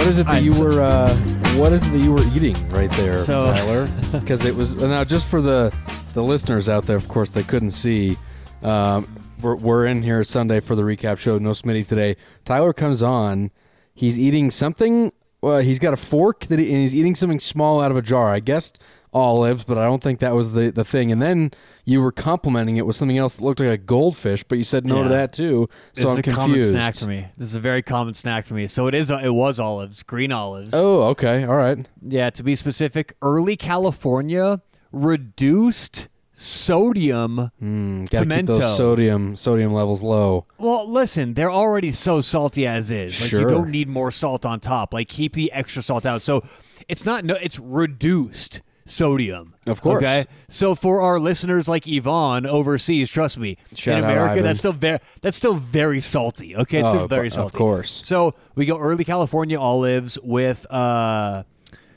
What is it that Alright, you so- were? Uh, what is it that you were eating right there, So- Tyler? Because it was now just for the the listeners out there. Of course, they couldn't see. Um, we're, we're in here Sunday for the recap show. No Smitty today. Tyler comes on. He's eating something. Uh, he's got a fork that he, and he's eating something small out of a jar. I guessed olives, but I don't think that was the the thing. And then you were complimenting it with something else that looked like a goldfish, but you said no to that too. So is I'm a confused. common snack for me. This is a very common snack for me. So it is. It was olives, green olives. Oh, okay, all right. Yeah, to be specific, early California reduced sodium. Mm, gotta Pimento. keep those sodium sodium levels low. Well, listen, they're already so salty as is. Like you don't need more salt on top. Like keep the extra salt out. So it's not no it's reduced sodium. Of course. Okay. So for our listeners like Yvonne overseas, trust me, Shout in America that's still very that's still very salty. Okay, Oh, still very salty. of course. So we go early California olives with uh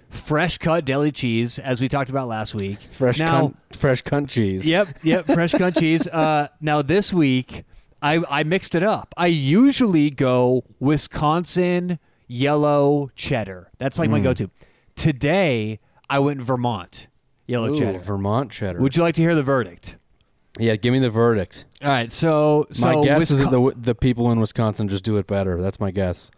fresh cut deli cheese, as we talked about last week. Fresh now, cunt, fresh cunt cheese. Yep, yep, fresh cut cheese. Uh, now this week, I I mixed it up. I usually go Wisconsin yellow cheddar. That's like my Hmm. go-to. Today, I went Vermont yellow Ooh, cheddar. Vermont cheddar. Would you like to hear the verdict? yeah, give me the verdict. All right, so so my guess is that the the people in Wisconsin just do it better. That's my guess.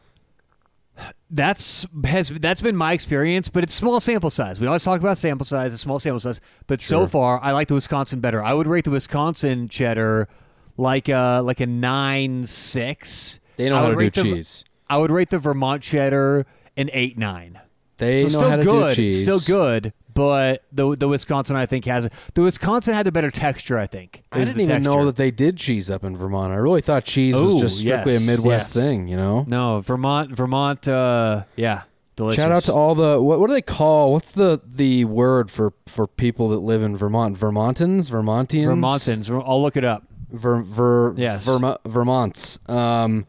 that's has that's been my experience, but it's small sample size. We always talk about sample size, a small sample size, but so far I like the Wisconsin better. I would rate the Wisconsin cheddar like a like a nine six. They know how to do the- cheese. I would rate the Vermont cheddar an eight nine. They so know still how to good, do cheese. still good, but the the Wisconsin I think has the Wisconsin had a better texture. I think I didn't even know that they did cheese up in Vermont. I really thought cheese was just strictly yes, a Midwest yes. thing. You know. No, Vermont, Vermont. Uh, yeah, delicious. Shout out to all the what, what do they call? What's the the word for for people that live in Vermont? Vermontans, Vermontians, Vermontans. I'll look it up. Ver, ver, Yes. Vermo- Vermonts. Um,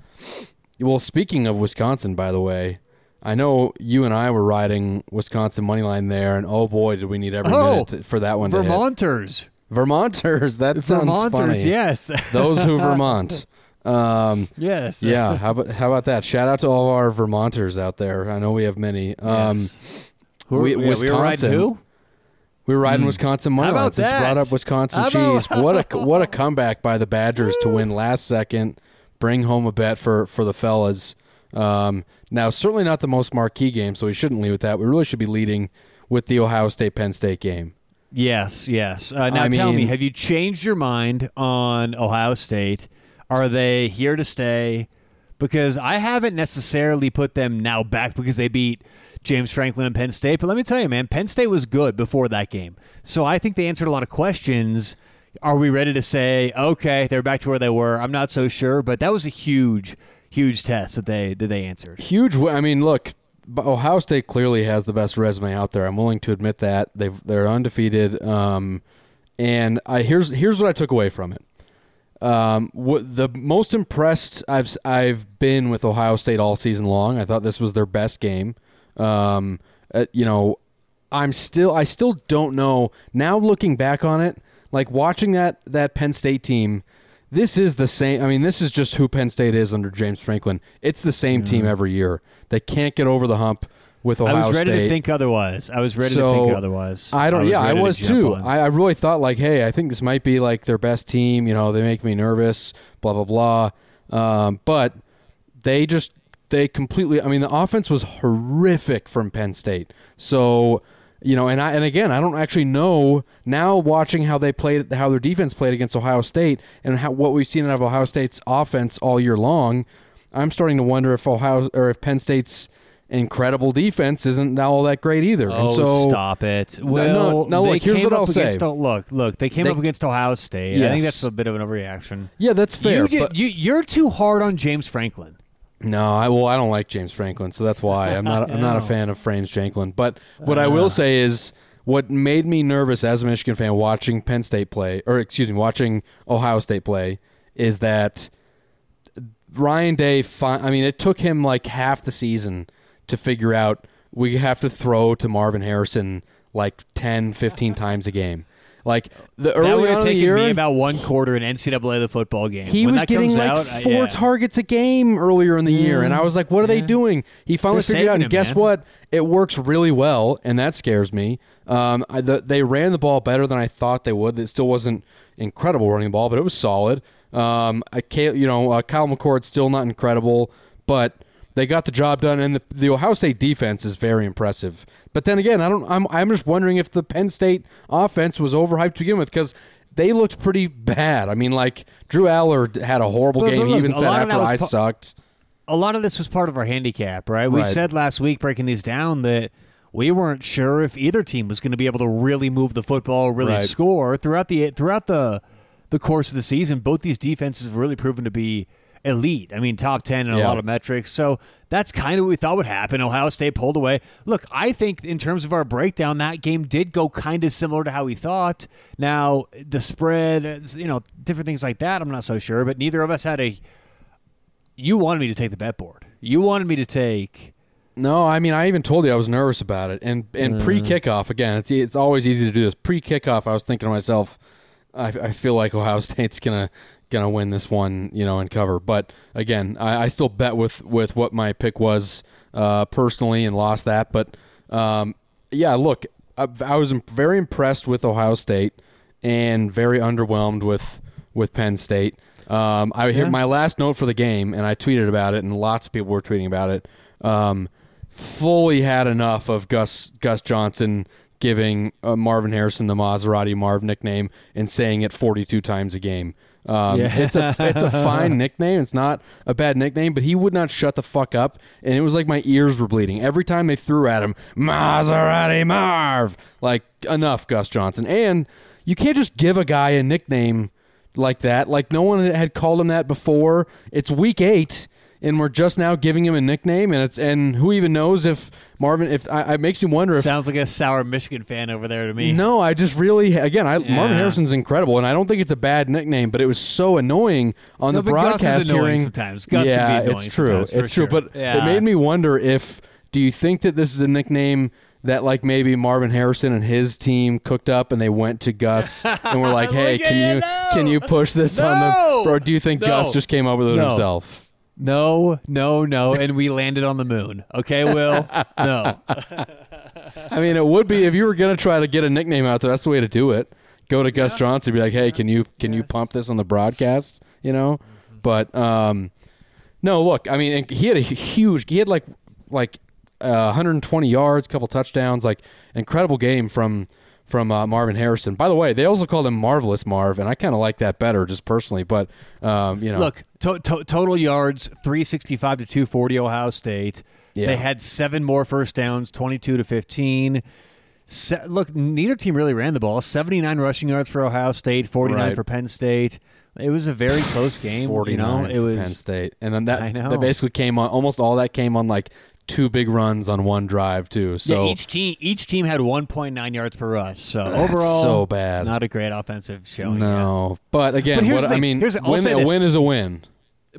well, speaking of Wisconsin, by the way, I know you and I were riding Wisconsin money line there, and oh boy, did we need every Oh, minute to, for that one. Vermonters. Vermonters. That sounds Vermonters, funny. yes. Those who Vermont. Um, yes. yeah. How about how about that? Shout out to all our Vermonters out there. I know we have many. Um, Yes. Who, are, we- yeah, we were riding Wisconsin. who? We were riding Wisconsin money. How line about since you brought up Wisconsin cheese. What a what a comeback by the Badgers to win last second, bring home a bet for for the fellas. Um, now certainly not the most marquee game, so we shouldn't lead with that. We really should be leading with the Ohio State Penn State game. Yes, yes. Uh, now I tell me, have you changed your mind on Ohio State? Are they here to stay? Because I haven't necessarily put them now back because they beat James Franklin and Penn State. But let me tell you, man, Penn State was good before that game. So I think they answered a lot of questions. Are we ready to say, okay, they're back to where they were? I'm not so sure, but that was a huge, huge test that they that they answered. Huge. I mean, look, Ohio State clearly has the best resume out there. I'm willing to admit that they've they're undefeated. Um, and I here's here's what I took away from it. Um, what the most impressed I've I've been with Ohio State all season long. I thought this was their best game. Um, uh, you know, I'm still I still don't know now looking back on it, like watching that that Penn State team. This is the same. I mean, this is just who Penn State is under James Franklin. It's the same team every year. They can't get over the hump with Ohio State. I was ready State. to think otherwise. I was ready So, to think otherwise. I don't. was yeah, I ready to was too. I, I really thought like, hey, I think this might be like their best team. You know, they make me nervous. Blah blah blah. Um, but they just they completely. I mean, the offense was horrific from Penn State. So you know, and I and again, I don't actually know now watching how they played, how their defense played against Ohio State, and how what we've seen out of Ohio State's offense all year long. I'm starting to wonder if Ohio or if Penn State's incredible defense isn't now all that great either. Oh, and so stop it! no, Well, no, they look, here's what I'll say. against, oh, Look, look, they came They- up against Ohio State. I think that's a bit of an overreaction. Yeah, that's fair. you, but you, you're too hard on James Franklin. No, I well, I don't like James Franklin, so that's why I'm not. I'm not a fan of Frames Franklin. But what I will uh. say is, what made me nervous as a Michigan fan watching Penn State play, or excuse me, watching Ohio State play, is that Ryan Day. Fi- I mean, it took him like half the season to figure out we have to throw to Marvin Harrison like 10, 15 times a game. Like the early on in the year, me about one quarter in NCAA the football game. he When was that getting like out, I- four yeah. targets a game earlier in the year, and I was like, "What are they doing?" He finally They're figured out, and him, guess man. what? It works really well, and that scares me. Um, I, the, they ran the ball better than I thought they would. It still wasn't incredible running the ball, but it was solid. Um, I can't, you know, uh, Kyle McCord's still not incredible, but they got the job done, and the, the Ohio State defense is very impressive. But then again, I don't. I'm I'm just wondering if the Penn State offense was overhyped to begin with because. They looked pretty bad. I mean, like Drew Allar had a horrible game. he look, even said after I po- sucked. a lot of this was part of our handicap, right? We Right. said last week, breaking these down, that we weren't sure if either team was going to be able to really move the football, really Right. score throughout the throughout the the course of the season. Both these defenses have really proven to be elite. I mean, top ten in a Yeah. lot of metrics. So that's kind of what we thought would happen. Ohio State pulled away. Look, I think in terms of our breakdown, that game did go kind of similar to how we thought. Now the spread, you know, different things like that. I'm not so sure, but neither of us had a you wanted me to take the bet board. You wanted me to take. No, I mean I even told you I was nervous about it. And and uh. pre kickoff again, it's it's always easy to do this. Pre kickoff, I was thinking to myself, I, I feel like Ohio State's gonna gonna win this one, you know, and cover. But again, I, I still bet with with what my pick was uh, personally and lost that. But um, yeah, look, I, I was very impressed with Ohio State and very underwhelmed with with Penn State. Um, I hear Yeah. my last note for the game, and I tweeted about it, and lots of people were tweeting about it. Um, fully had enough of Gus Gus Johnson giving uh, Marvin Harrison the Maserati Marv nickname and saying it 42 times a game. Um, Yeah. It's a it's a fine nickname. It's not a bad nickname, but he would not shut the fuck up, and it was like my ears were bleeding every time they threw at him Maserati Marv. Like enough, Gus Johnson, and you can't just give a guy a nickname like that. Like no one had called him that before. It's week eight, and we're just now giving him a nickname, and it's and who even knows if Marvin? If I, it makes me wonder if Sounds like a sour Michigan fan over there to me. no, I just really again, I, Marvin Harrison's incredible, and I don't think it's a bad nickname, but it was so annoying on No, the but Gus is broadcast annoying hearing. sometimes. Gus can yeah, it's true. it's true, sure. but Yeah. it made me wonder if do you think that this is a nickname that like maybe Marvin Harrison and his team cooked up and they went to Gus and were like, "Hey, can you, no! can you push this on the?" Or do you think No. Gus just came up with it No. himself? No, no, no. And we landed on the moon. Okay, Will? No. I mean, it would be if you were gonna try to get a nickname out there. That's the way to do it. Go to Gus Johnson, be like, "Hey, can you can you pump this on the broadcast?" You know. But um, no, look, I mean, he had a huge. He had like like uh, 120 yards, couple touchdowns, like incredible game from from uh, Marvin Harrison. By the way, they also called him Marvelous Marv, and I kind of like that better, just personally. But um, you know, Look, to- to- total yards 365 to 240 Ohio State. Yeah. They had seven more first downs, 22 to 15. Se- look, neither team really ran the ball. 79 rushing yards for Ohio State, 49 Right. for Penn State. It was a very close game. 49 You know, it was Penn State, and then that I know. that basically came on almost all that came on like two big runs on one drive too. So yeah, each team each team had 1.9 yards per rush. So overall, so bad. Not a great offensive showing. no, but again, But what I mean, Here's- win, a win is a win.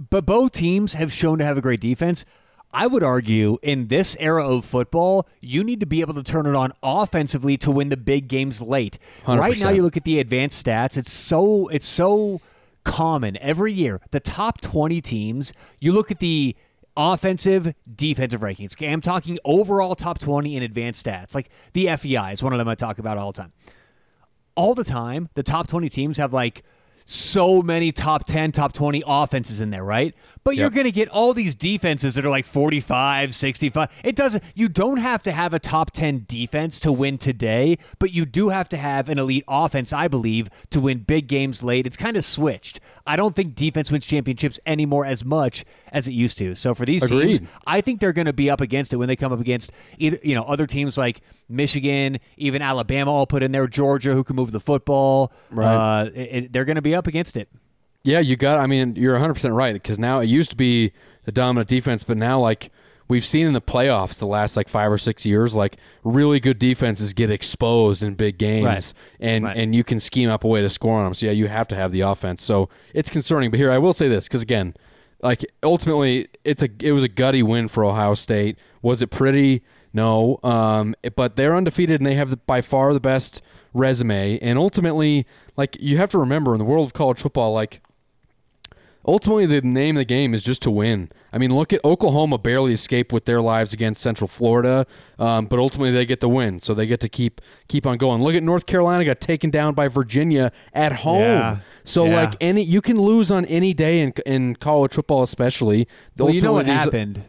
but both teams have shown to have a great defense. I would argue in this era of football, you need to be able to turn it on offensively to win the big games late. Right now you look at the advanced stats, it's so it's so common every year. The top 20 teams, you look at the offensive defensive rankings. Okay, I'm talking overall top 20 in advanced stats. Like the FEI is one of them I talk about all the time all the time, the top 20 teams have like so many top 10, top 20 offenses in there, right? But you're going to get all these defenses that are like 45, 65. It doesn't, you don't have to have a top 10 defense to win today, but you do have to have an elite offense, I believe, to win big games late. It's kind of switched. I don't think defense wins championships anymore as much as it used to. So for these teams, I think they're going to be up against it when they come up against either you know other teams like Michigan, even Alabama. All put in there, Georgia, who can move the football. Right. Uh, it, it- they're going to be up against it. Yeah, you got. I mean, you're 100 percent right because now it used to be the dominant defense, but now like we've seen in the playoffs the last like five or six years, like really good defenses get exposed in big games, Right. and Right. and you can scheme up a way to score on them. So yeah, you have to have the offense. So it's concerning. But here, I will say this because again, like ultimately it's a it was a gutty win for Ohio State. Was it pretty? No, um, but they're undefeated and they have the, by far the best resume. And ultimately, like you have to remember in the world of college football, like ultimately the name of the game is just to win. I mean, look at Oklahoma barely escaped with their lives against Central Florida, um, but ultimately they get the win, so they get to keep keep on going. Look at North Carolina got taken down by Virginia at home. Yeah. So Yeah. like any you can lose on any day in in college football, especially. Well, you know what happened.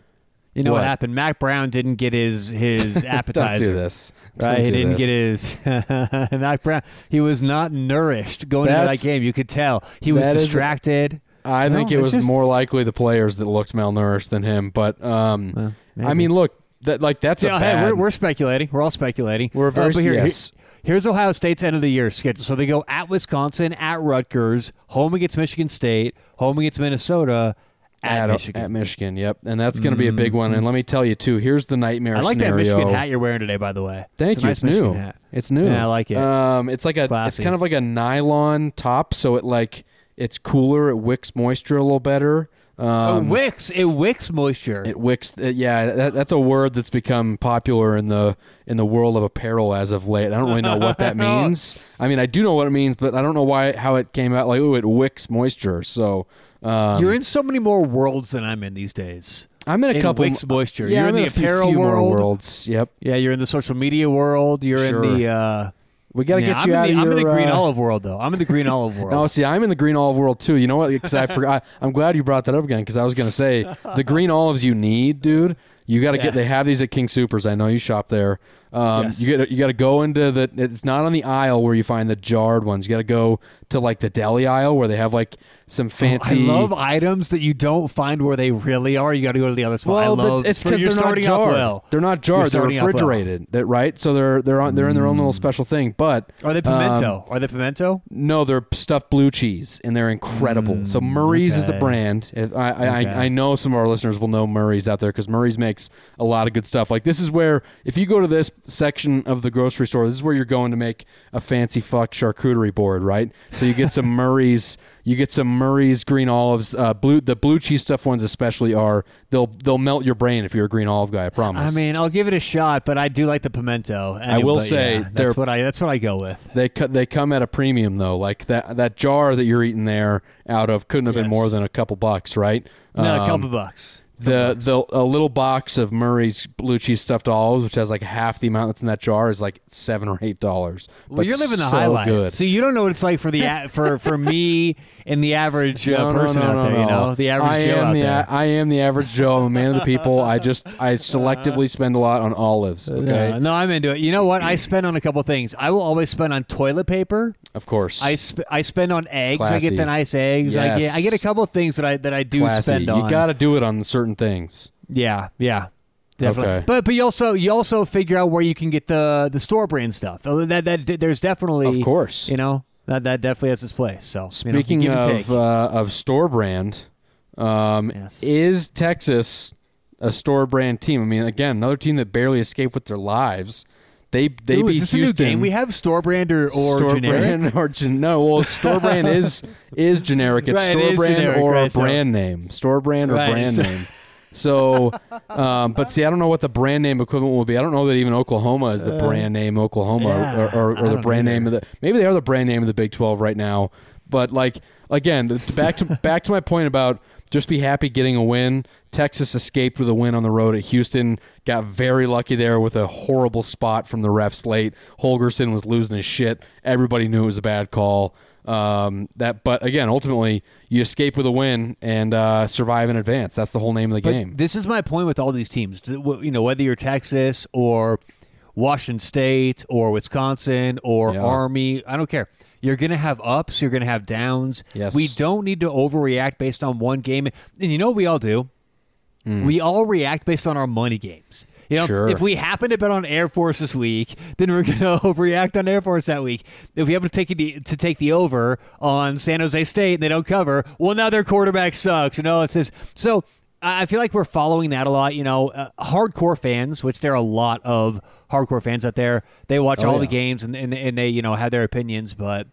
You know what? What? happened. Mack Brown didn't get his his appetizer. Don't do this. Don't Right, he do didn't this. get his Mack Brown. He was not nourished going into that game. You could tell he was distracted. I No, think it was just- more likely the players that looked malnourished than him. But um, Well, I mean, look, that like that's Yeah, a hey, we're, we're speculating. We're all speculating. We're very- Uh, here- yes. here- here's Ohio State's end of the year schedule. So they go at Wisconsin, at Rutgers, home against Michigan State, home against Minnesota, at, at Michigan. At Michigan, yep, and that's going to be a big one. And let me tell you too. Here's the nightmare I like scenario. that Michigan hat you're wearing today, by the way. Thank it's a you. nice it's Michigan new. hat. It's new. Yeah, I like it. Um, it's like a. Classy. It's kind of like a nylon top, so it like it's cooler. It wicks moisture a little better. Um, oh, wicks. It wicks moisture. It wicks. Uh, yeah, that, that's a word that's become popular in the in the world of apparel as of late. I don't really know what that means. I mean, I do know what it means, but I don't know why how it came out. Like, oh, it wicks moisture. So um, You're in so many more worlds than I'm in these days. I'm in a in couple. wicks moisture. Yeah, You're I'm in the a few- apparel few more world. worlds. Yep. Yeah, you're in the social media world. You're Sure. in the. Uh, We got to yeah, get I'm you out the, of I'm your. in the green uh, olive world, though. I'm in the green olive world. No, see, I'm in the green olive world too. You know what? Because I forgot. I'm glad you brought that up again. Because I was going to say the green olives you need, dude. You got to get. They have these at King Soopers. I know you shop there. Um, Yes. You got. You got to go into the. It's not on the aisle where you find the jarred ones. You got to go to like the deli aisle where they have like some fancy. Oh, I love items that you don't find where they really are. You got to go to the other spot. Well, I love. it's because you're they're not jarred. well. They're not jarred. They're off well. refrigerated. That right. So they're they're on they're in their own little special thing. But Are they um, pimento? are they pimento? No, they're stuffed blue cheese, and they're incredible. so Murray's is the Mm, brand. I, I, Okay. I, I know some of our listeners will know Murray's out there because Murray's makes a lot of good stuff. Like this is where if you go to this section of the grocery store, this is where you're going to make a fancy fuck charcuterie board, right? So you get some Murray's, you get some Murray's green olives. Uh, blue the blue cheese stuff ones especially are they'll they'll melt your brain if you're a green olive guy. I promise. I mean, I'll give it a shot, but I do like the pimento. I will say yeah, that's what I that's what I go with. They cut. They come at a premium though. Like that that jar that you're eating there out of couldn't have been more than a couple bucks, right? No, a Um, couple bucks. The the a little box of Murray's blue cheese stuffed olives, which has like half the amount that's in that jar, is like seven or eight dollars. Well, But you're living the so high life. Good. So you don't know what it's like for the for for me and the average uh, No, no, person no, out there. You know, the average I Joe am out the there. I am the average Joe. I'm a man of the people. I just I selectively spend a lot on olives. Okay, No, I'm into it. You know what? I spend on a couple things. I will always spend on toilet paper. of course. I sp- I spend on eggs. I get the nice eggs. I get I get a couple of things that I that I do Classy. spend on. You got to do it on certain things. Yeah, yeah. Definitely. Okay. But but you also you also figure out where you can get the the store brand stuff. Uh, That that there's definitely Of course. You know, that that definitely has its place. So you know, Speaking and take. of uh, of store brand, um, Yes. is Texas a store brand team? I mean, again, another team that barely escaped with their lives. They they Ooh, beat is this Houston. a new game? We have store brand or, or store generic. brand or gen- no? Well, store brand is is generic. It's Right, store brand generic, or right, a so- brand name. Store brand or Right, brand so- name. So, um, but see, I don't know what the brand name equivalent will be. I don't know that even Oklahoma is the brand name Oklahoma Uh, yeah, or, or, I or the brand either. name of the. Maybe they are the brand name of the Big Twelve right now. But like again, back to back to my point about just be happy getting a win. Texas escaped with a win on the road at Houston. Got very lucky there with a horrible spot from the refs late. Holgorsen was losing his shit. Everybody knew it was a bad call. Um, that, but again, ultimately, you escape with a win and uh, survive in advance. That's the whole name of the But game. This is my point with all these teams. You know, whether you're Texas or Washington State or Wisconsin or Yeah. Army, I don't care. You're going to have ups. You're going to have downs. Yes. We don't need to overreact based on one game. And you know what we all do? We all react based on our money games. You know. Sure. if we happen to bet on Air Force this week, then we're going to overreact on Air Force that week. If we happen to take the to take the over on San Jose State and they don't cover, well, now their quarterback sucks. You know, it's this. So I feel like we're following that a lot. You know, uh, hardcore fans, which there are a lot of hardcore fans out there. They watch Oh, all the games and, and and they you know have their opinions, but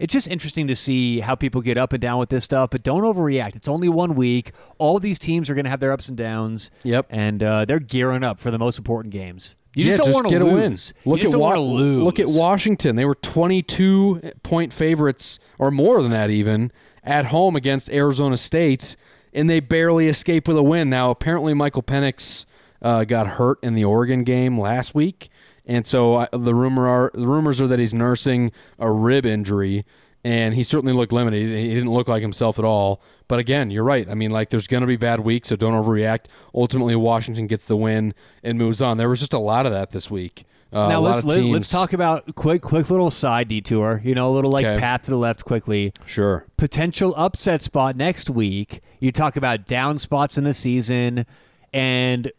it's just interesting to see how people get up and down with this stuff. But don't overreact. It's only one week. All these teams are going to have their ups and downs. Yep. and uh, they're gearing up for the most important games. You yeah, just don't want to lose. a win. Look you just at Wa- want to lose. Look at Washington. They were 22 point favorites, or more than that, even at home against Arizona State, and they barely escaped with a win. Now, apparently, Michael Penix uh, got hurt in the Oregon game last week, and so uh, the rumor are the rumors are that he's nursing a rib injury, and he certainly looked limited. He didn't look like himself at all. But again, you're right. I mean, like, there's going to be bad weeks, so don't overreact. Ultimately, Washington gets the win and moves on. There was just a lot of that this week. Uh, now a let's of let, let's talk about quick quick little side detour. You know, a little like Okay. path to the left quickly. Sure. Potential upset spot next week. You talk about down spots in the season and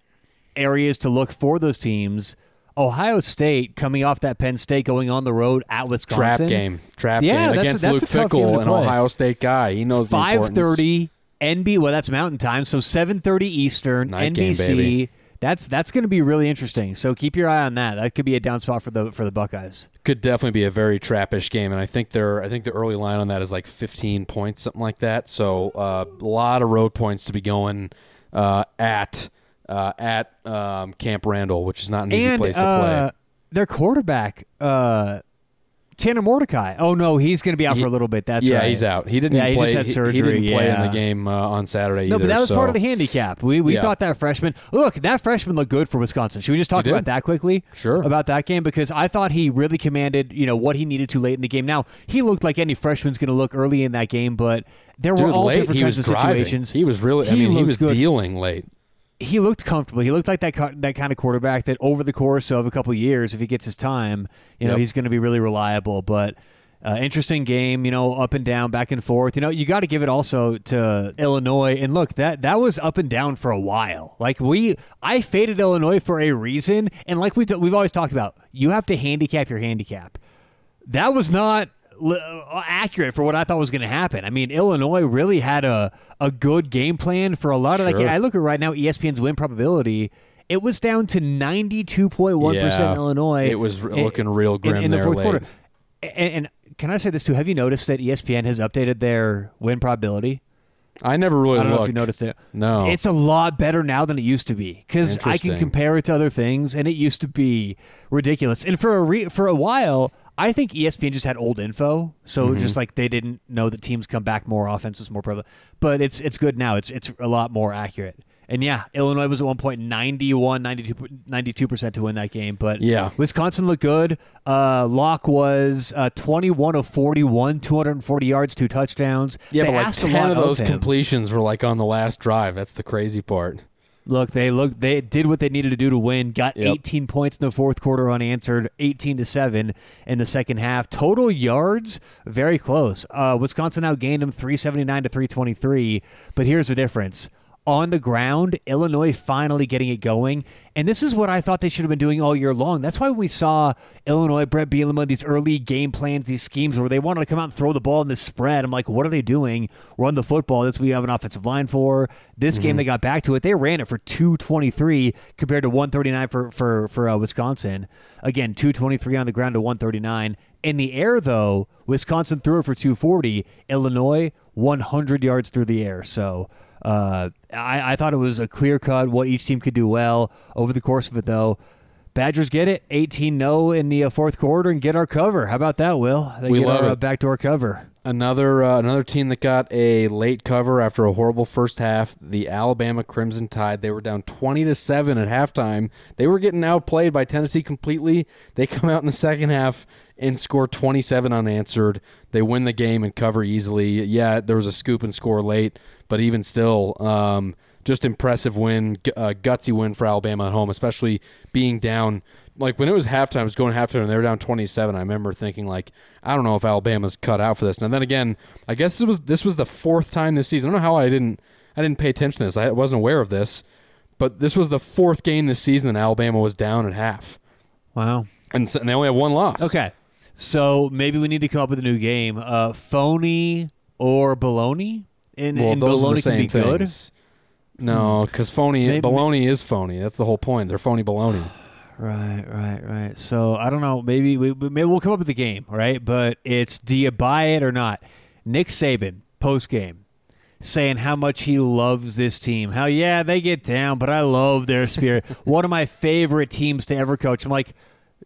areas to look for those teams. Ohio State coming off that Penn State going on the road at Wisconsin. Trap game. Trap Yeah, game that's a- against that's Luke a tough game Fickell, to an play. Ohio State guy. He knows the Five importance. thirty NB. Well, that's Mountain Time, so seven thirty Eastern. Night game, NBC. baby. That's that's going to be really interesting. So keep your eye on that. That could be a down spot for the for the Buckeyes. Could definitely be a very trappish game, and I think they're I think the early line on that is like 15 points, something like that. So uh, a lot of road points to be going uh, at uh, at um, Camp Randall, which is not an easy and place to uh, play. their quarterback, uh, Tanner Mordecai. Oh no, he's going to be out He- for a little bit. That's yeah, right. he's out. He didn't Yeah, he play. just had surgery, He, didn't play in the game uh, on Saturday No, either. but that was so- part of the handicap. We we Yeah. thought that freshman. Look, that freshman looked good for Wisconsin. Should we just talk about that quickly? Sure. About that game because I thought he really commanded you know what he needed to late in the game. Now he looked like any freshman's going to look early in that game, but there Dude, were all late, different kinds of driving. situations. He was really. I He mean, he was good. dealing late. He looked comfortable. He looked like that that kind of quarterback that over the course of a couple years, if he gets his time, you know, Yep. he's going to be really reliable. But uh, interesting game, you know, up and down, back and forth. You know, you got to give it also to Illinois. And look, that that was up and down for a while. Like we, I faded Illinois for a reason, and like we t- we've always talked about, you have to handicap your handicap. That was not accurate for what I thought was going to happen. I mean, Illinois really had a a good game plan for a lot of that. Sure. game. I look at right now ESPN's win probability. It was down to ninety two point one percent. Illinois. It was r- in- looking real grim in the there fourth late. quarter. And, and can I say this too? Have you noticed that ESPN has updated their win probability? I never really I don't know if you noticed it. No. It's a lot better now than it used to be because I can compare it to other things, and it used to be ridiculous. And for a re- for a while, I think ESPN just had old info, so Mm-hmm. just like they didn't know that teams come back more, offense was more prevalent. But it's it's good now. It's it's a lot more accurate. And yeah, Illinois was at one point 91, 92 percent to win that game. But Yeah. Wisconsin looked good. Uh, Locke was uh, twenty one of forty one, two hundred and forty yards, two touchdowns. Yeah, They but like ten of those him. completions were like on the last drive. That's the crazy part. Look, they look they did what they needed to do to win. Got Yep. 18 points in the fourth quarter unanswered, 18 to 7 in the second half. Total yards very close. Uh, Wisconsin outgained them 379 to 323, but here's the difference. On the ground, Illinois finally getting it going. And this is what I thought they should have been doing all year long. That's why when we saw Illinois, Bret Bielema, these early game plans, these schemes where they wanted to come out and throw the ball in the spread. I'm like, what are they doing? Run the football. That's what you have an offensive line for. This game, they got back to it. They ran it for 223 compared to 139 for for for uh, Wisconsin. Again, 223 on the ground to 139. In the air, though, Wisconsin threw it for 240. Illinois 100 yards through the air. So. Uh, I, I thought it was a clear cut what each team could do well over the course of it, though. Badgers get it 18 0 in the uh, fourth quarter and get our cover. How about that, Will? They We get love our uh, it. backdoor cover. Another uh, another team that got a late cover after a horrible first half. The Alabama Crimson Tide. They were down twenty to seven at halftime. They were getting outplayed by Tennessee completely. They come out in the second half and score twenty seven unanswered. They win the game and cover easily. Yeah, there was a scoop and score late, but even still, um, just impressive win, uh, gutsy win for Alabama at home, especially being down. Like when it was halftime, it was going halftime, and they were down twenty-seven. I remember thinking, like, I don't know if Alabama's cut out for this. And then again, I guess this was this was the fourth time this season. I don't know how I didn't I didn't pay attention to this. I wasn't aware of this, but this was the fourth game this season that Alabama was down at half, Wow. and, so, and they only have one loss. Okay. So maybe we need to come up with a new game. Uh, phony or baloney? And, well, and those are the same things. No, hmm. because phony Maybe- baloney is phony. That's the whole point. They're phony baloney. Right, right, right. So I don't know. Maybe we maybe we'll come up with a game, right? But it's do you buy it or not? Nick Saban post game saying how much he loves this team. How yeah they get down, but I love their spirit. One of my favorite teams to ever coach. I'm like.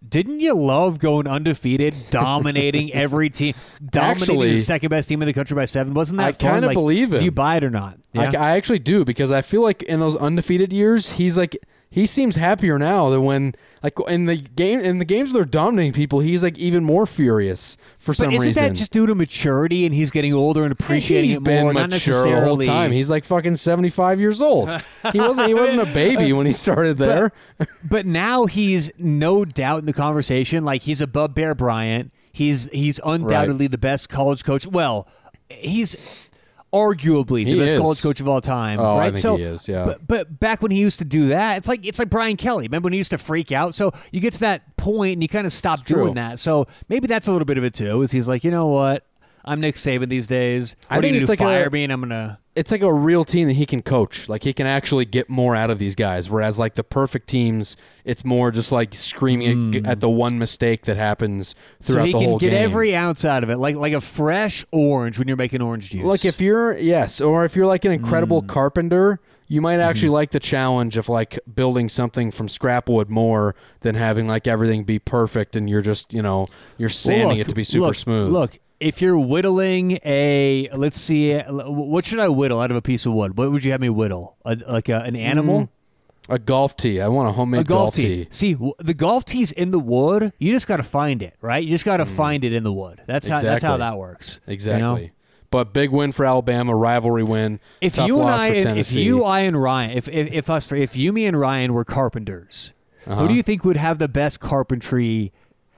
Didn't you love going undefeated, dominating every team, dominating Actually, the second best team in the country by seven? Wasn't that I fun? kinda Like, believe him. Do you buy it or not? I, I actually do because I feel like in those undefeated years, he's like he seems happier now than when like in the game in the games where they're dominating people. He's like even more furious for some reason. but isn't reason. that just due to maturity and he's getting older and appreciating He's it been more? not mature the whole time. He's like fucking seventy five years old. He wasn't. He wasn't a baby when he started there. but now he's no doubt in the conversation. Like he's above Bear Bryant. He's he's undoubtedly the best college coach. Well, he's arguably the He best is. college coach of all time. Oh, right? so, he is, yeah. But, but back when he used to do that, it's like it's like Brian Kelly. Remember when he used to freak out? So you get to that point and you kind of stop doing that. So maybe that's a little bit of it too. Is he's like, you know what? I'm Nick Saban these days. I What are you think gonna it's do? like a- me and I'm gonna. it's like a real team that he can coach. Like he can actually get more out of these guys. Whereas like the perfect teams, it's more just like screaming at, at the one mistake that happens So throughout he the can whole get game. every ounce out of it, like like a fresh orange when you're making orange juice. Like if you're yes, or if you're like an incredible Mm. carpenter, you might actually Mm-hmm. like the challenge of like building something from scrap wood more than having like everything be perfect and you're just you know you're sanding Look, it to be super look, smooth. Look, if you're whittling a, let's see, what should I whittle out of a piece of wood? What would you have me whittle? A, like a, an animal? a golf tee. I want a homemade a golf, tee. See, w- the golf tee's in the wood. You just got to find it, right? You just got to find it in the wood. That's how that's how Mm. That works. you know? Exactly. But big win for Alabama, rivalry win. If you and I, if you, I, and Ryan, if if, if us, if you, me, and Ryan were carpenters, Uh-huh. who do you think would have the best carpentry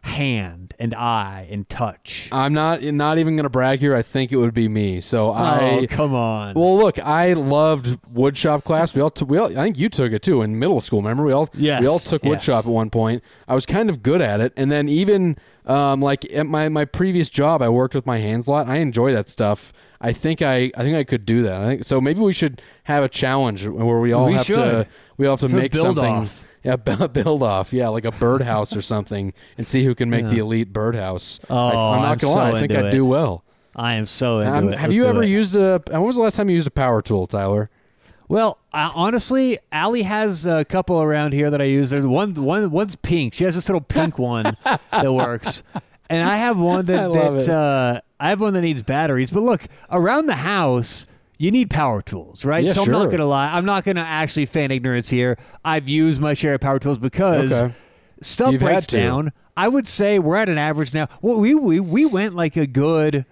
hand and eye and touch? I'm not not even gonna brag here. I think it would be me. So oh, I come on. well look, I loved woodshop class. We all took. We all, I think you took it too in middle school. Remember we all Yes, we all took yes. woodshop at one point. I was kind of good at it, and then even um, like at my my previous job, I worked with my hands a lot. I enjoy that stuff. I think I I think I could do that. I think so. Maybe we should have a challenge where we all We have to we all have to make something. off. Yeah, build off. Yeah, like a birdhouse or something, and see who can make the elite birdhouse. Oh, I, am not I'm gonna lie. I think I'd it. do well. I am so into Um, it. have Let's you ever it. used a? When was the last time you used a power tool, Tyler? Well, uh, honestly, Allie has a couple around here that I use. There's one, one, one's pink. She has this little pink one that works, and I have one that I that uh, I have one that needs batteries. But look, around the house, you need power tools, right? Yeah, so I'm not gonna lie. I'm not gonna actually fan ignorance here. I've used my share of power tools because Okay. stuff You've breaks down. I would say we're at an average now. Well, we we we went like a good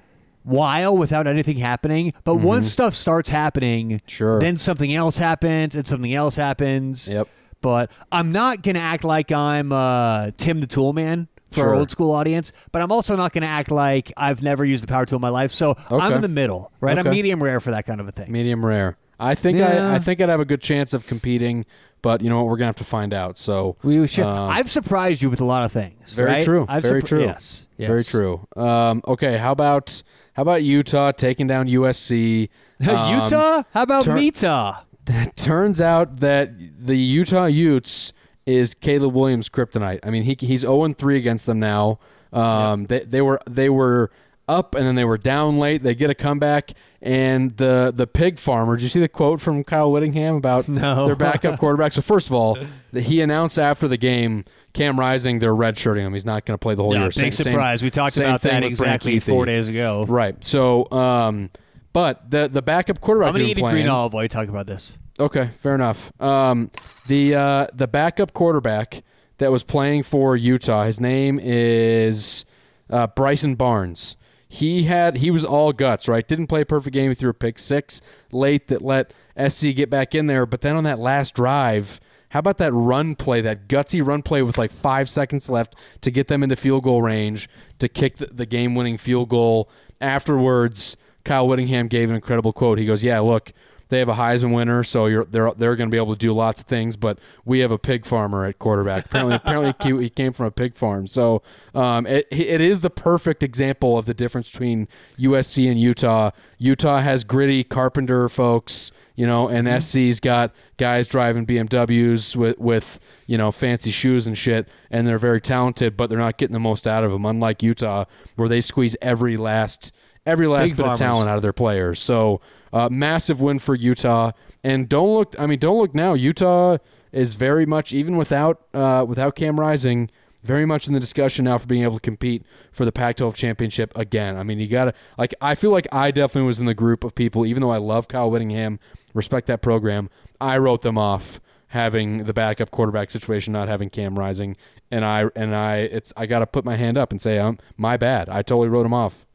while without anything happening, but once stuff starts happening, Mm-hmm. Sure. then something else happens and something else happens. Yep. But I'm not gonna act like I'm uh, Tim the Tool Man for our old school audience, but I'm also not gonna act like I've never used a power tool in my life. So I'm in the middle, right? I'm medium rare for that kind of a thing. Medium rare. I think Yeah. I, I think I'd have a good chance of competing, but you know what? We're gonna have to find out. So We should. um, I've surprised you with a lot of things. very right? true. I've very surpri- true. Yes. Very true. Um, okay. How about how about Utah taking down USC? Um, Utah? How about tur- Mita? turns out that the Utah Utes is Caleb Williams' kryptonite. I mean, he he's 0 3 against them now. Um, they they were they were up and then they were down late. They get a comeback, and the the pig farmer. Did you see the quote from Kyle Whittingham about No. their backup quarterback? So first of all, he announced after the game, Cam Rising, they're redshirting him. He's not going to play the whole Yeah, year. big Same- same- surprise. we talked about that exactly four days ago. Right. So, um, but the the backup quarterback. I'm gonna who's eat a green olive while you talk about this. Okay, fair enough. Um, the uh, the backup quarterback that was playing for Utah, his name is uh, Bryson Barnes. He had he was all guts, right? Didn't play a perfect game. He threw a pick six late that let SC get back in there. But then on that last drive, how about that run play, that gutsy run play with like five seconds left to get them into field goal range to kick the, the game winning field goal? Afterwards, Kyle Whittingham gave an incredible quote. He goes, "Yeah, look." They have a Heisman winner, so you're, they're they're going to be able to do lots of things. But we have a pig farmer at quarterback. Apparently, apparently he- he came from a pig farm. So um, it it is the perfect example of the difference between USC and Utah. Utah has gritty carpenter folks, you know, and SC's got guys driving BMWs with with you know fancy shoes and shit, and they're very talented, but they're not getting the most out of them. Unlike Utah, where they squeeze every last every last bit farmers. of talent out of their players. So uh, massive win for Utah. And don't look. I mean, don't look now. Utah is very much even without uh, without Cam Rising. Very much in the discussion now for being able to compete for the Pac-12 championship again. I mean, you gotta like. I feel like I definitely was in the group of people, even though I love Kyle Whittingham, respect that program. I wrote them off having the backup quarterback situation, not having Cam Rising, and I and I it's I got to put my hand up and say, um, my bad. I totally wrote him off.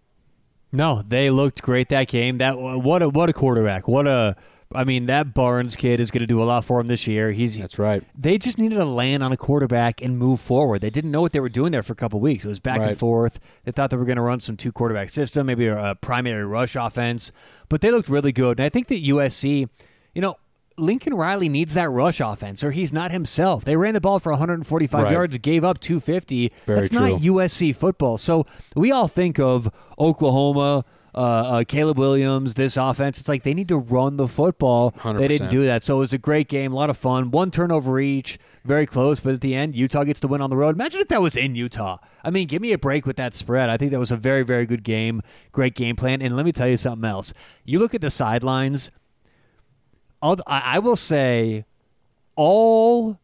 No, they looked great that game. That what a what a quarterback. What a I mean that Barnes kid is going to do a lot for him this year. He's That's right. they just needed to land on a quarterback and move forward. They didn't know what they were doing there for a couple weeks. It was back Right. and forth. They thought they were going to run some two quarterback system, maybe a, a primary rush offense, but they looked really good. And I think that USC, you know, Lincoln Riley needs that rush offense, or he's not himself. They ran the ball for 145 Right. yards, gave up 250. Very That's true. not USC football. So we all think of Oklahoma. Uh, uh, Caleb Williams, this offense, it's like they need to run the football. They didn't do that. So it was a great game, a lot of fun. One turnover each, very close, but at the end, Utah gets the win on the road. Imagine if that was in Utah. I mean, give me a break with that spread. I think that was a very, very good game, great game plan. And let me tell you something else. You look at the sidelines. I I will say, all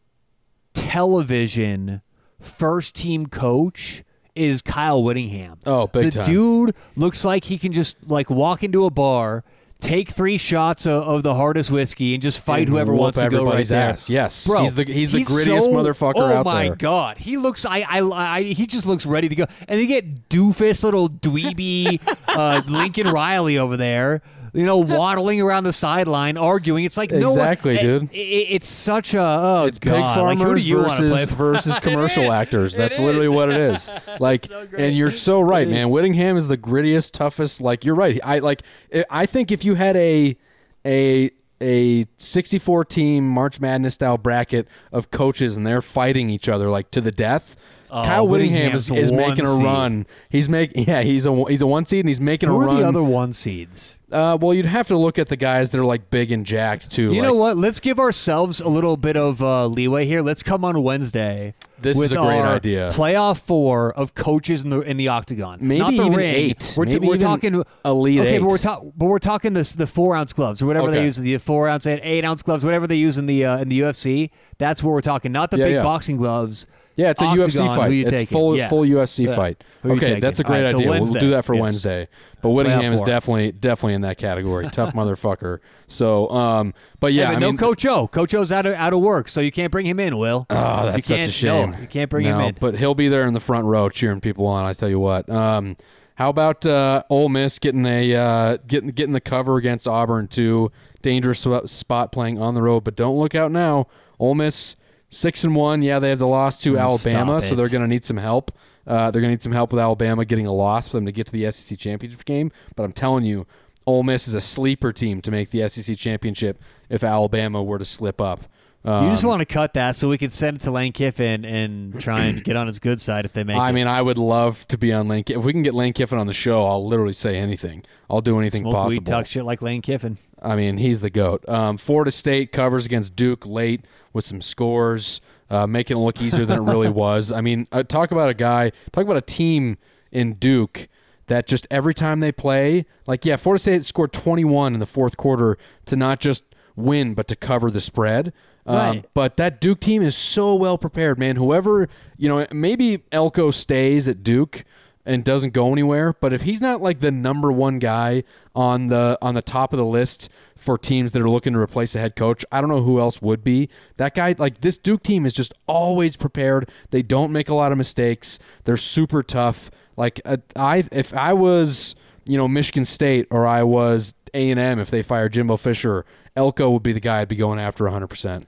television first team coach is Kyle Whittingham. Oh, big the time. dude looks like he can just like walk into a bar, take three shots of, of the hardest whiskey, and just fight And whoever wants to go right there. ass. Yes. bro, He's the- he's the so- grittiest motherfucker oh out my there. god, he looks. I, I, I, he just looks ready to go. And you get doofus little dweeby uh, Lincoln Riley over there. You know, waddling around the sideline, arguing. It's like no one- Exactly, it- dude. it- it's such a oh it's god. pig like, farmers who do you versus versus commercial actors. That's literally what it is. Like, so and you're so right, It man. is. Whittingham is the grittiest, toughest. Like, you're right. I like. I think if you had a a a 64 team March Madness style bracket of coaches and they're fighting each other like to the death. Oh, Kyle Whittingham is, is making a seed. run. He's making yeah. He's a he's a one seed and he's making Who a are run. the other one seeds? uh, well, you'd have to look at the guys that are like big and jacked too. You like, know what? Let's give ourselves a little bit of uh, leeway here. Let's come on Wednesday. This is a great idea. Playoff four of coaches in the in the octagon. Maybe Not the even ring. eight. We're, t- we're talking Elite Okay, but we're talking but we're talking this the four ounce gloves or whatever they use the four ounce and eight ounce gloves, whatever they use in the uh, in the UFC. That's what we're talking. Not the Yeah, big yeah. boxing gloves. Yeah, it's a Octagon, UFC fight. It's taking? full Yeah. full UFC Yeah. fight. Who okay, that's a great right, so idea. we'll do that for Yes. Wednesday. But Whittingham is definitely definitely in that category. Tough motherfucker. So, um, but yeah, Yeah, but I no mean, Coach O. Coach O's out of out of work, so you can't bring him in. Will? Oh, that's such a shame. No, you can't bring no, him in. but he'll be there in the front row cheering people on. I tell you what. Um, how about uh, Ole Miss getting a uh, getting getting the cover against Auburn too? Dangerous spot playing on the road, but don't look out now. Ole Miss six and one. Yeah, they have the loss to Oh, Alabama, so they're going to need some help. Uh, they're going to need some help with Alabama getting a loss for them to get to the SEC championship game. But I'm telling you, Ole Miss is a sleeper team to make the SEC championship if Alabama were to slip up. You just Um, want to cut that so we can send it to Lane Kiffin and try and get on his good side if they make I it. mean, I would love to be on Lane. If we can get Lane Kiffin on the show, I'll literally say anything. I'll do anything Smoke weed, possible. talk shit like Lane Kiffin. I mean, he's the goat. Um, Florida State covers against Duke late with some scores, uh, making it look easier than it really was. I mean, uh, talk about a guy, talk about a team in Duke that just every time they play, like yeah, Florida State scored 21 in the fourth quarter to not just win but to cover the spread. Um, Right. But that Duke team is so well prepared, man. Whoever you know, maybe Elko stays at Duke and doesn't go anywhere. But if he's not like the number one guy on the on the top of the list for teams that are looking to replace a head coach, I don't know who else would be. That guy, like this Duke team, is just always prepared. They don't make a lot of mistakes. They're super tough. Like uh, I, if I was you know Michigan State or I was A and M, if they fired Jimbo Fisher, Elko would be the guy I'd be going after 100.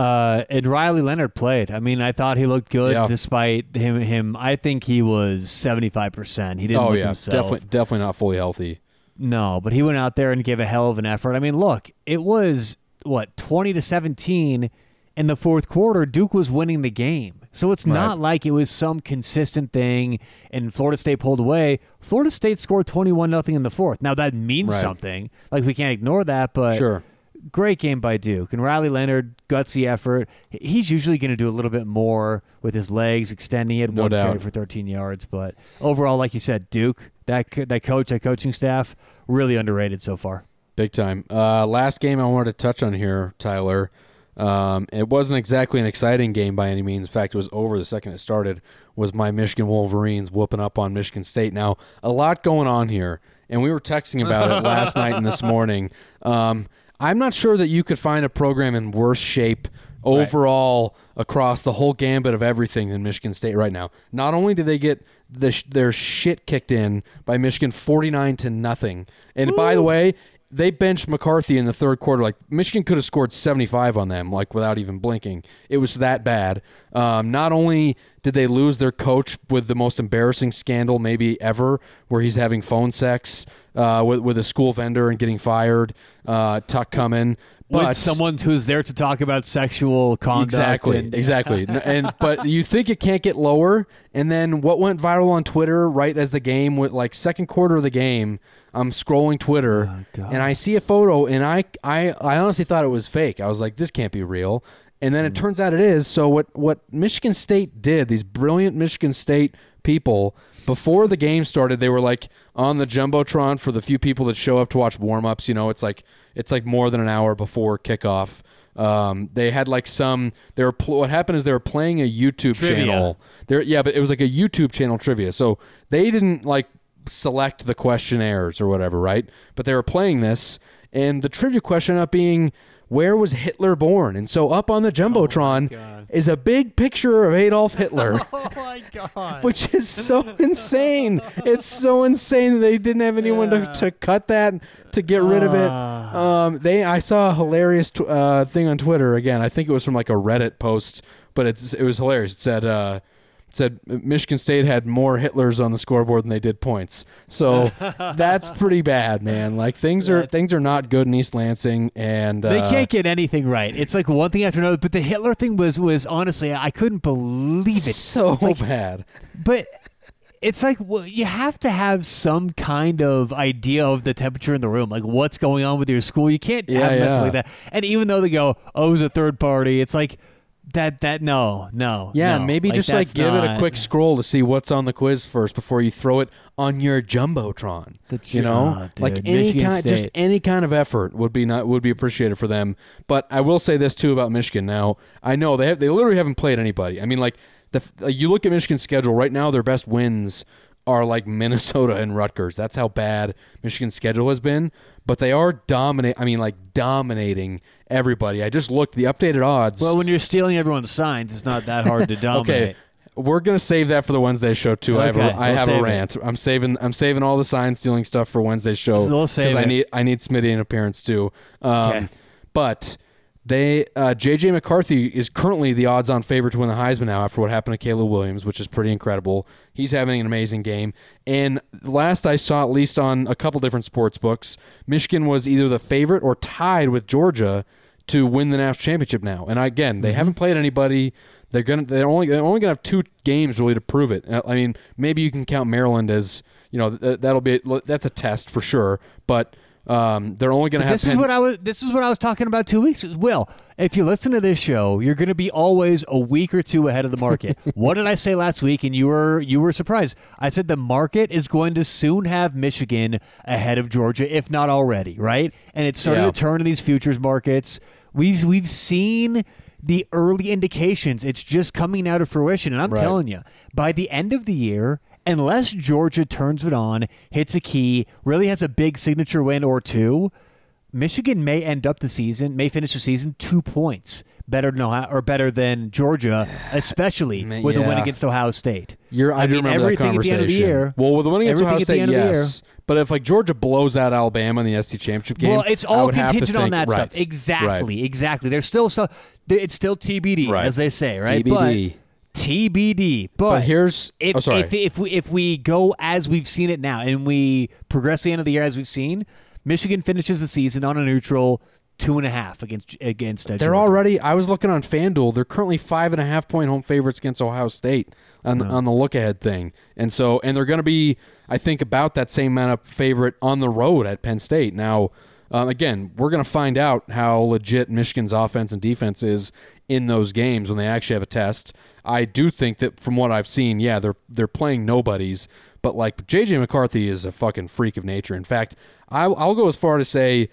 Uh, and Riley Leonard played. I mean, I thought he looked good Yeah. despite him. Him, I think he was seventy five percent. He didn't Oh look yeah, himself. definitely definitely not fully healthy. No, but he went out there and gave a hell of an effort. I mean, look, it was what twenty to seventeen in the fourth quarter. Duke was winning the game. So it's Right. not like it was some consistent thing and Florida State pulled away. Florida State scored 21 nothing in the fourth. Now that means Right. something. Like we can't ignore that, but Sure. great game by Duke. And Riley Leonard, gutsy effort. He's usually going to do a little bit more with his legs extending. He had No one doubt. carry for 13 yards, but overall, like you said, Duke, that that coach, that coaching staff, really underrated so far. Big time. Uh, last game I wanted to touch on here, Tyler. Um, it wasn't exactly an exciting game by any means. In fact, it was over the second it started. Was my Michigan Wolverines whooping up on Michigan State? Now, a lot going on here, and we were texting about it last night and this morning. Um, I'm not sure that you could find a program in worse shape overall across the whole gambit of everything than Michigan State right now. Not only did they get the sh- their shit kicked in by Michigan 49 to nothing, and by the way, they benched McCarthy in the third quarter. Like Michigan could have scored 75 on them, like without even blinking. It was that bad. Um, not only did they lose their coach with the most embarrassing scandal maybe ever, where he's having phone sex uh, with with a school vendor and getting fired. Uh, Tuck coming, but With someone who's there to talk about sexual conduct. Exactly, and- exactly. And but you think it can't get lower, and then what went viral on Twitter right as the game went like second quarter of the game. I'm scrolling Twitter Oh, and I see a photo, and I, I I honestly thought it was fake. I was like, this can't be real. And then it Mm. turns out it is. So what what Michigan State did, these brilliant Michigan State people, before the game started, they were like on the jumbotron for the few people that show up to watch warm ups. You know, it's like it's like more than an hour before kickoff. Um, they had like some. They were pl- what happened is they were playing a YouTube Trivia. channel. There, yeah, but it was like a YouTube channel trivia. So they didn't like select the questionnaires or whatever, right? But they were playing this, and the trivia question up being, "Where was Hitler born?" And so up on the jumbotron God. is a big picture of Adolf Hitler. Oh my god! Which is so insane. It's so insane that they didn't have anyone to, to cut that to get rid of it. Ah. Um, they I saw a hilarious tw- uh, thing on Twitter again. I think it was from like a Reddit post, but it's it was hilarious. It said uh, said Michigan State had more Hitlers on the scoreboard than they did points. So that's pretty bad, man. Like things are That's- things are not good in East Lansing, and uh, They can't get anything right. It's like one thing after another. But the Hitler thing was was honestly, I couldn't believe it. so bad. But it's like well, you have to have some kind of idea of the temperature in the room, like what's going on with your school. You can't Yeah, have mess yeah. like that. And even though they go, "Oh, it was a third party," it's like that. That no, no. Yeah, no. maybe just like give it a quick scroll to see what's on the quiz first before you throw it on your jumbotron. The you know, oh, like any Michigan kind, just any kind of effort would be not would be appreciated for them. But I will say this too about Michigan. Now I know they have they literally haven't played anybody. I mean, like the uh, you look at Michigan's schedule right now, their best wins are like Minnesota and Rutgers. That's how bad Michigan's schedule has been. But they are dominate. I mean, like dominating everybody. I just looked the updated odds. Well, when you're stealing everyone's signs, it's not that hard to dominate. Okay, we're gonna save that for the Wednesday show too. I have a, we'll have a it. rant. I'm saving I'm saving all the sign stealing stuff for Wednesday show So we'll I need I need Smitty an appearance too. Um, Okay. But they uh, JJ McCarthy is currently the odds-on favorite to win the Heisman now after what happened to Caleb Williams, which is pretty incredible. He's having an amazing game. And last I saw, at least on a couple different sports books, Michigan was either the favorite or tied with Georgia to win the national championship now. And again, Mm-hmm. they haven't played anybody. They're gonna they're only they're only gonna have two games really to prove it. I mean, maybe you can count Maryland as you know that'll be that's a test for sure. But um, they're only gonna have This is what I was. This is what I was talking about two weeks. Will, if you listen to this show, you're going to be always a week or two ahead of the market. what did I say last week? And you were you were surprised. I said the market is going to soon have Michigan ahead of Georgia, if not already. Right, and it's starting Yeah. to turn in these futures markets. We've we've seen the early indications. It's just coming out of fruition, and I'm Right. telling you, by the end of the year. Unless Georgia turns it on, hits a key, really has a big signature win or two, Michigan may end up the season, may finish the season two points better than Ohio, or better than Georgia, especially Man, with a win against Ohio State. You're, I, do mean, remember that everything at the end of the conversation. year. well, with the win against Ohio State, end of the year. yes. But if like Georgia blows out Alabama in the SEC championship game, Well, it's I all contingent on think- that right, stuff. Exactly, right. exactly. There's still stuff. It's still TBD, Right. as they say, right? TBD. But TBD. But, But here's if, oh if if we if we go as we've seen it now and we progress the end of the year as we've seen, Michigan finishes the season on a neutral two and a half against against. Uh, They're Georgia. already. I was looking on FanDuel. They're currently five and a half point home favorites against Ohio State on on the look ahead thing, and so and they're going to be, I think, about that same amount of favorite on the road at Penn State. Now, um, again, we're going to find out how legit Michigan's offense and defense is in those games when they actually have a test. I do think that from what I've seen, yeah, they're they're playing nobodies, but like JJ McCarthy is a fucking freak of nature. In fact, I'll, I'll go as far to say.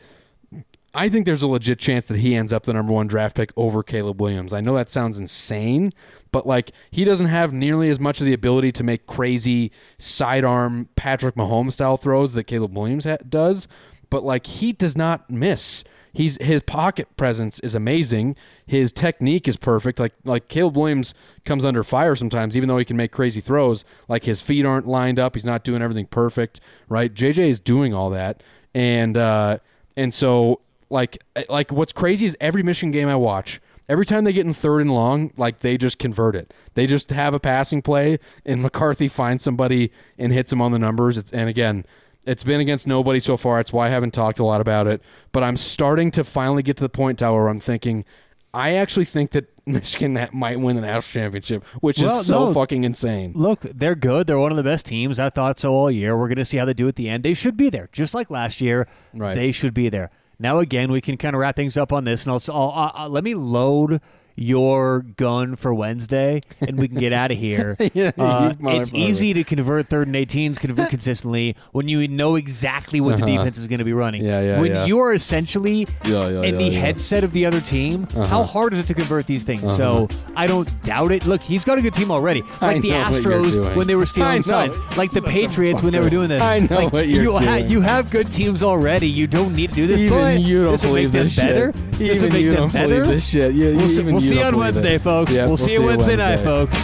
I think there's a legit chance that he ends up the number one draft pick over Caleb Williams. I know that sounds insane, but like he doesn't have nearly as much of the ability to make crazy sidearm Patrick Mahomes style throws that Caleb Williams ha- does. But like he does not miss. He's his pocket presence is amazing. His technique is perfect. Like like Caleb Williams comes under fire sometimes, even though he can make crazy throws. Like his feet aren't lined up. He's not doing everything perfect. Right? JJ is doing all that, and uh, and so like like what's crazy is every Michigan game I watch, every time they get in third and long, like they just convert it. They just have a passing play, and McCarthy finds somebody and hits him on the numbers. It's, and again, it's been against nobody so far. It's why I haven't talked a lot about it. But I'm starting to finally get to the point, Tower, where I'm thinking, I actually think that Michigan that might win the national championship, which Well, is so no. fucking insane. Look, they're good. They're one of the best teams. I thought so all year. We're going to see how they do at the end. They should be there, just like last year. Right. They should be there. Now, again, we can kind of wrap things up on this, and I'll, I'll uh, let me load your gun for Wednesday, and we can get out of here. Yeah, Uh, it's easy to convert third and 18s convert consistently when you know exactly what the defense is going to be running. Uh-huh. Yeah, yeah, When yeah. you are essentially Yeah, in the headset of the other team, Uh-huh. how hard is it to convert these things? So I don't doubt it. Look, he's got a good team already. I Like the you're Astros when they were stealing signs, like the Such Patriots when they were doing this. I know like, what you're you ha- doing. you have good teams already. You don't need to do this. Even but you don't it believe make this better? shit. Does Even make you them don't better? believe this shit. We'll, see, even we'll you see you on Wednesday, it. folks. Yeah, we'll, see you Wednesday, night, folks.